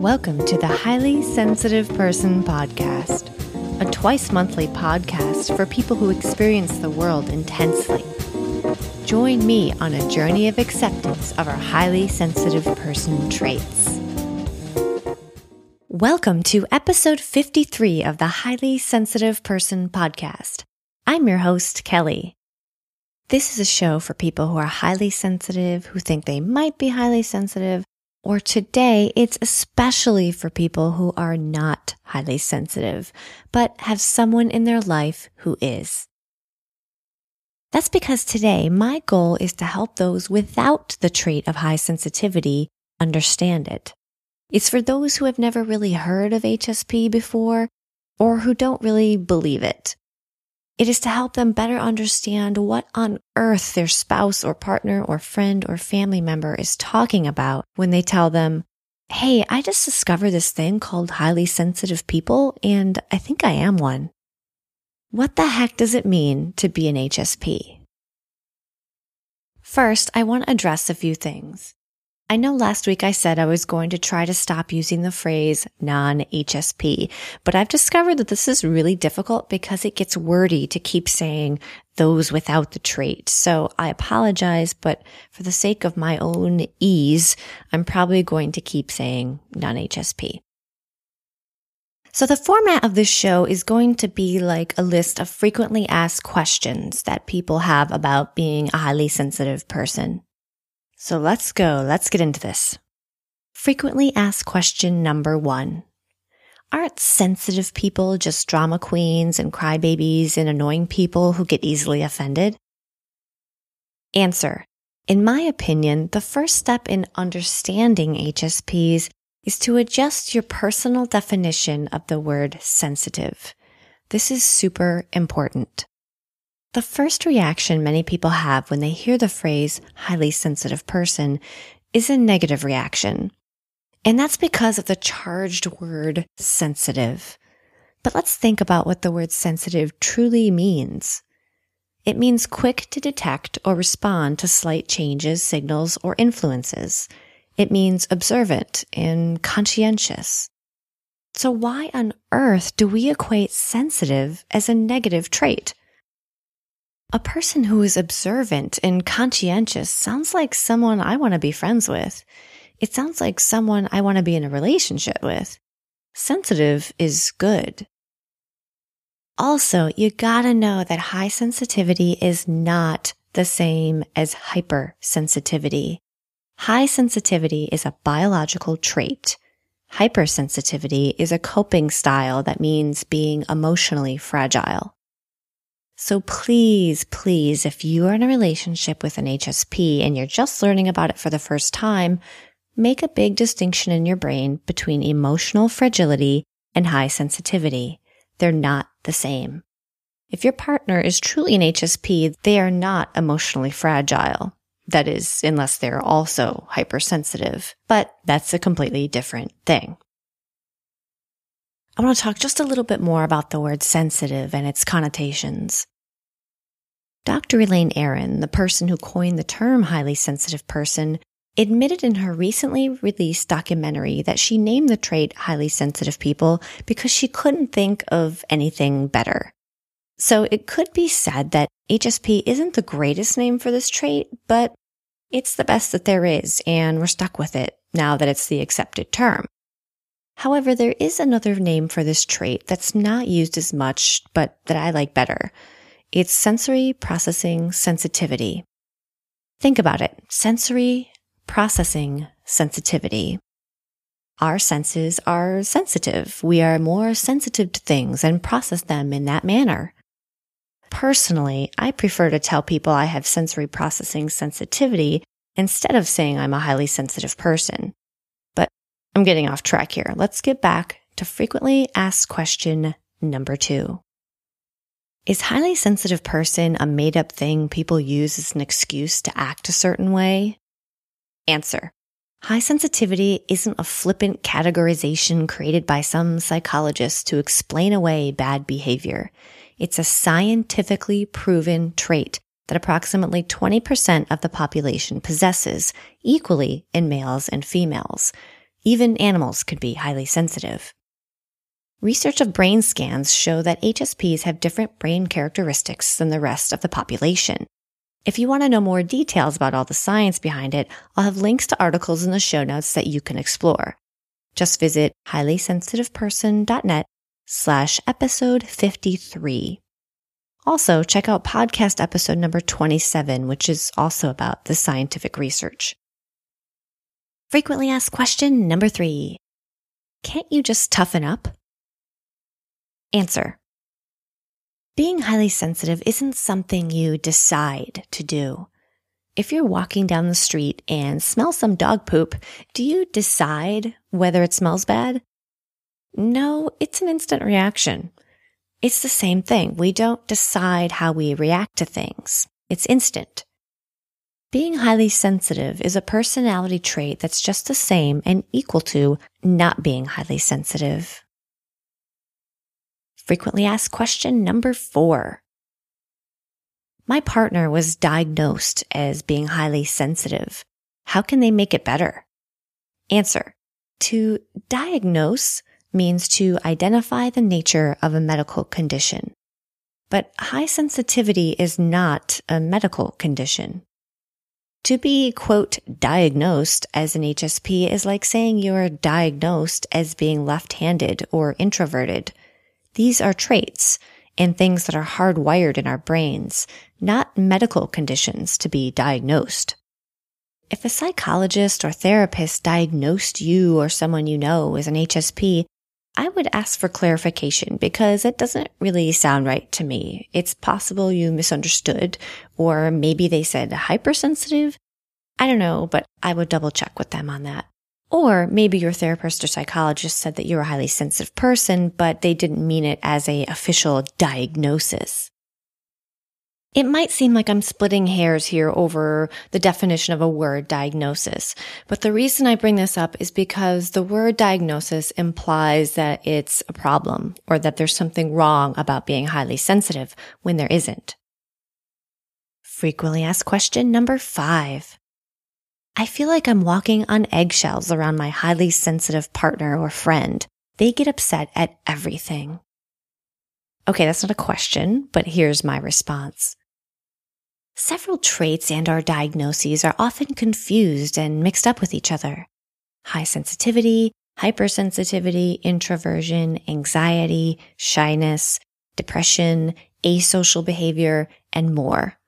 Welcome to the Highly Sensitive Person Podcast, a twice monthly podcast for people who experience the world intensely. Join me on a journey of acceptance of our highly sensitive person traits. Welcome to episode 53 of the Highly Sensitive Person Podcast. I'm your host, Kelly. This is a show for people who are highly sensitive, who think they might be highly sensitive, or today, it's especially for people who are not highly sensitive, but have someone in their life who is. That's because today my goal is to help those without the trait of high sensitivity understand it. It's for those who have never really heard of HSP before or who don't really believe it. It is to help them better understand what on earth their spouse or partner or friend or family member is talking about when they tell them, Hey, I just discovered this thing called highly sensitive people, and I think I am one. What the heck does it mean to be an HSP? First, I want to address a few things. I know last week I said I was going to try to stop using the phrase non-HSP, but I've discovered that this is really difficult because it gets wordy to keep saying those without the trait. So I apologize, but for the sake of my own ease, I'm probably going to keep saying non-HSP. So the format of this show is going to be like a list of frequently asked questions that people have about being a highly sensitive person. So let's go. Let's get into this. Frequently asked question number one. Aren't sensitive people just drama queens and crybabies and annoying people who get easily offended? Answer. In my opinion, the first step in understanding HSPs is to adjust your personal definition of the word sensitive. This is super important. The first reaction many people have when they hear the phrase highly sensitive person is a negative reaction. And that's because of the charged word sensitive. But let's think about what the word sensitive truly means. It means quick to detect or respond to slight changes, signals, or influences. It means observant and conscientious. So why on earth do we equate sensitive as a negative trait? A person who is observant and conscientious sounds like someone I want to be friends with. It sounds like someone I want to be in a relationship with. Sensitive is good. Also, you gotta know that high sensitivity is not the same as hypersensitivity. High sensitivity is a biological trait. Hypersensitivity is a coping style that means being emotionally fragile. So please, please, if you are in a relationship with an HSP and you're just learning about it for the first time, make a big distinction in your brain between emotional fragility and high sensitivity. They're not the same. If your partner is truly an HSP, they are not emotionally fragile. That is, unless they're also hypersensitive, but that's a completely different thing. I want to talk just a little bit more about the word sensitive and its connotations. Dr. Elaine Aron, the person who coined the term highly sensitive person, admitted in her recently released documentary that she named the trait highly sensitive people because she couldn't think of anything better. So it could be said that HSP isn't the greatest name for this trait, but it's the best that there is, and we're stuck with it now that it's the accepted term. However, there is another name for this trait that's not used as much, but that I like better. It's sensory processing sensitivity. Think about it. Sensory processing sensitivity. Our senses are sensitive. We are more sensitive to things and process them in that manner. Personally, I prefer to tell people I have sensory processing sensitivity instead of saying I'm a highly sensitive person. I'm getting off track here. Let's get back to frequently asked question number two. Is highly sensitive person a made up thing people use as an excuse to act a certain way? Answer. High sensitivity isn't a flippant categorization created by some psychologist to explain away bad behavior. It's a scientifically proven trait that approximately 20% of the population possesses equally in males and females. Even animals could be highly sensitive. Research of brain scans show that HSPs have different brain characteristics than the rest of the population. If you want to know more details about all the science behind it, I'll have links to articles in the show notes that you can explore. Just visit highlysensitiveperson.net slash episode 53. Also, check out podcast episode number 27, which is also about the scientific research. Frequently asked question number three. Can't you just toughen up? Answer. Being highly sensitive isn't something you decide to do. If you're walking down the street and smell some dog poop, do you decide whether it smells bad? No, it's an instant reaction. It's the same thing. We don't decide how we react to things. It's instant. Being highly sensitive is a personality trait that's just the same and equal to not being highly sensitive. Frequently asked question number four. My partner was diagnosed as being highly sensitive. How can they make it better? Answer. To diagnose means to identify the nature of a medical condition. But high sensitivity is not a medical condition. To be, quote, diagnosed as an HSP is like saying you're diagnosed as being left-handed or introverted. These are traits and things that are hardwired in our brains, not medical conditions to be diagnosed. If a psychologist or therapist diagnosed you or someone you know as an HSP, I would ask for clarification because it doesn't really sound right to me. It's possible you misunderstood, or maybe they said hypersensitive. I don't know, but I would double check with them on that. Or maybe your therapist or psychologist said that you're a highly sensitive person, but they didn't mean it as a official diagnosis. It might seem like I'm splitting hairs here over the definition of a word diagnosis, but the reason I bring this up is because the word diagnosis implies that it's a problem or that there's something wrong about being highly sensitive when there isn't. Frequently asked question number five. I feel like I'm walking on eggshells around my highly sensitive partner or friend. They get upset at everything. Okay, that's not a question, but here's my response. Several traits and our diagnoses are often confused and mixed up with each other. High sensitivity, hypersensitivity, introversion, anxiety, shyness, depression, asocial behavior, and more.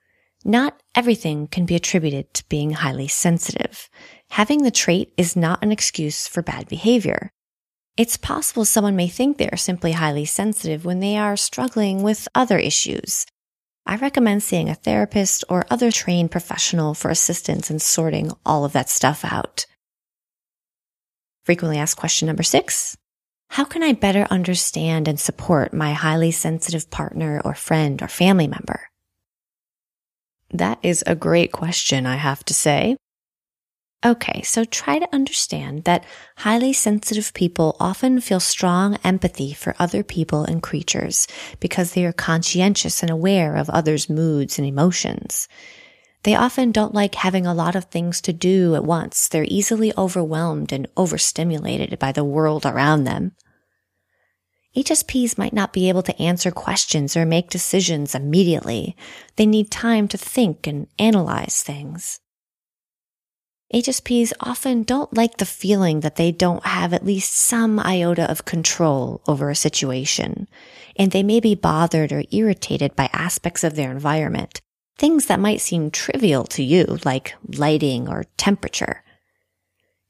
Not everything can be attributed to being highly sensitive. Having the trait is not an excuse for bad behavior. It's possible someone may think they're simply highly sensitive when they are struggling with other issues, I recommend seeing a therapist or other trained professional for assistance in sorting all of that stuff out. Frequently asked question number six. How can I better understand and support my highly sensitive partner or friend or family member? That is a great question, I have to say. Okay, so try to understand that highly sensitive people often feel strong empathy for other people and creatures because they are conscientious and aware of others' moods and emotions. They often don't like having a lot of things to do at once. They're easily overwhelmed and overstimulated by the world around them. HSPs might not be able to answer questions or make decisions immediately. They need time to think and analyze things. HSPs often don't like the feeling that they don't have at least some iota of control over a situation, and they may be bothered or irritated by aspects of their environment, things that might seem trivial to you, like lighting or temperature.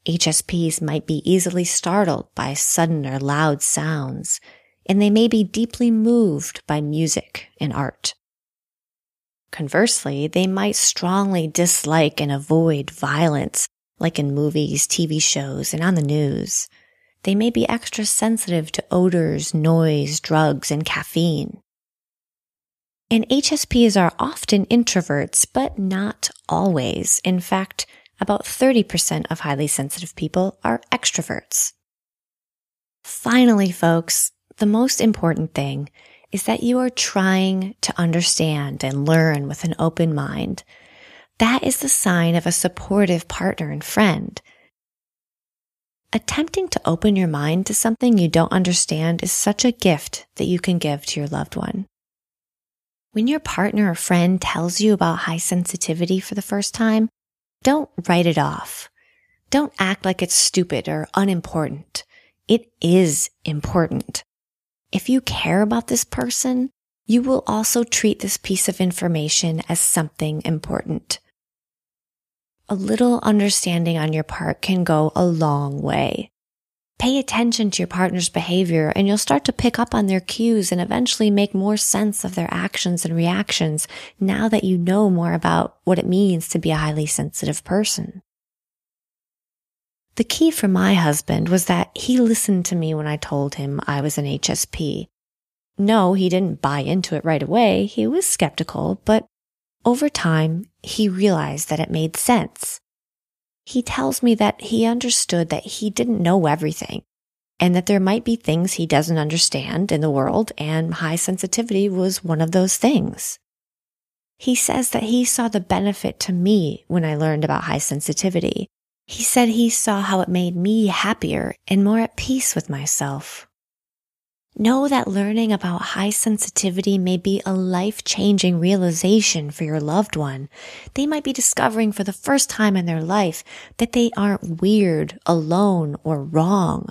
HSPs might be easily startled by sudden or loud sounds, and they may be deeply moved by music and art. Conversely, they might strongly dislike and avoid violence, like in movies, TV shows, and on the news. They may be extra sensitive to odors, noise, drugs, and caffeine. And HSPs are often introverts, but not always. In fact, about 30% of highly sensitive people are extroverts. Finally, folks, the most important thing is that you are trying to understand and learn with an open mind. That is the sign of a supportive partner and friend. Attempting to open your mind to something you don't understand is such a gift that you can give to your loved one. When your partner or friend tells you about high sensitivity for the first time, don't write it off. Don't act like it's stupid or unimportant. It is important. If you care about this person, you will also treat this piece of information as something important a little understanding on your part can go a long way. Pay attention to your partner's behavior and you'll start to pick up on their cues and eventually make more sense of their actions and reactions now that you know more about what it means to be a highly sensitive person. The key for my husband was that he listened to me when I told him I was an HSP. No, he didn't buy into it right away. He was skeptical, but over time, he realized that it made sense. He tells me that he understood that he didn't know everything and that there might be things he doesn't understand in the world, and high sensitivity was one of those things. He says that he saw the benefit to me when I learned about high sensitivity. He said he saw how it made me happier and more at peace with myself. Know that learning about high sensitivity may be a life changing realization for your loved one. They might be discovering for the first time in their life that they aren't weird, alone, or wrong.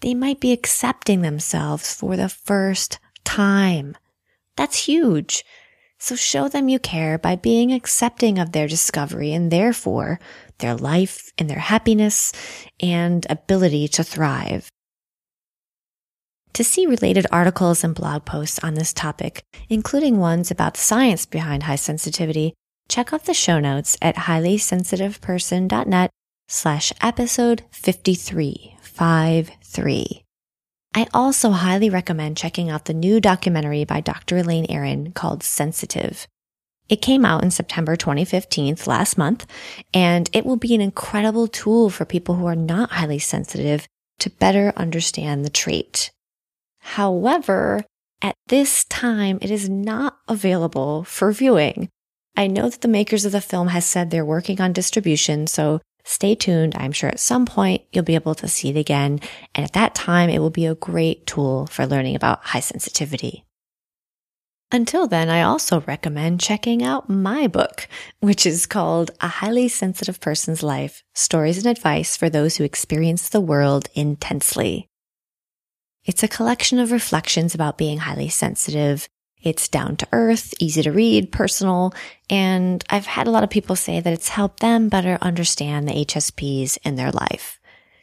They might be accepting themselves for the first time. That's huge. So show them you care by being accepting of their discovery and therefore their life and their happiness and ability to thrive. To see related articles and blog posts on this topic, including ones about the science behind high sensitivity, check out the show notes at highlysensitiveperson.net slash episode 53, 53. I also highly recommend checking out the new documentary by Dr. Elaine Aron called Sensitive. It came out in September 2015, last month, and it will be an incredible tool for people who are not highly sensitive to better understand the trait. However, at this time, it is not available for viewing. I know that the makers of the film has said they're working on distribution, so stay tuned. I'm sure at some point you'll be able to see it again. And at that time, it will be a great tool for learning about high sensitivity. Until then, I also recommend checking out my book, which is called A Highly Sensitive Person's Life Stories and Advice for Those Who Experience the World Intensely. It's a collection of reflections about being highly sensitive. It's down to earth, easy to read, personal, and I've had a lot of people say that it's helped them better understand the HSPs in their life.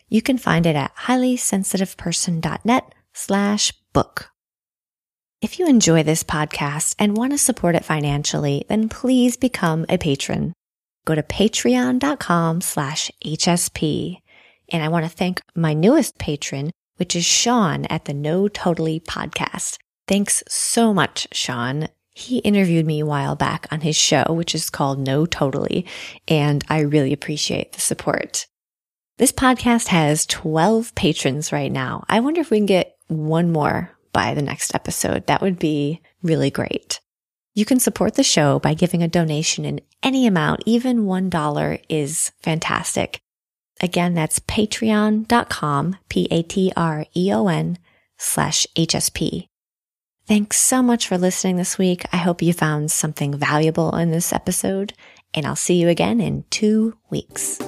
You can find it at highlysensitiveperson.net slash book. If you enjoy this podcast and want to support it financially, then please become a patron. Go to patreon.com slash HSP. And I want to thank my newest patron, which is Sean at the No Totally podcast. Thanks so much, Sean. He interviewed me a while back on his show, which is called No Totally, and I really appreciate the support. This podcast has 12 patrons right now. I wonder if we can get one more by the next episode. That would be really great. You can support the show by giving a donation in any amount. Even $1 is fantastic. Again, that's patreon.com, P-A-T-R-E-O-N slash HSP. Thanks so much for listening this week. I hope you found something valuable in this episode, and I'll see you again in two weeks.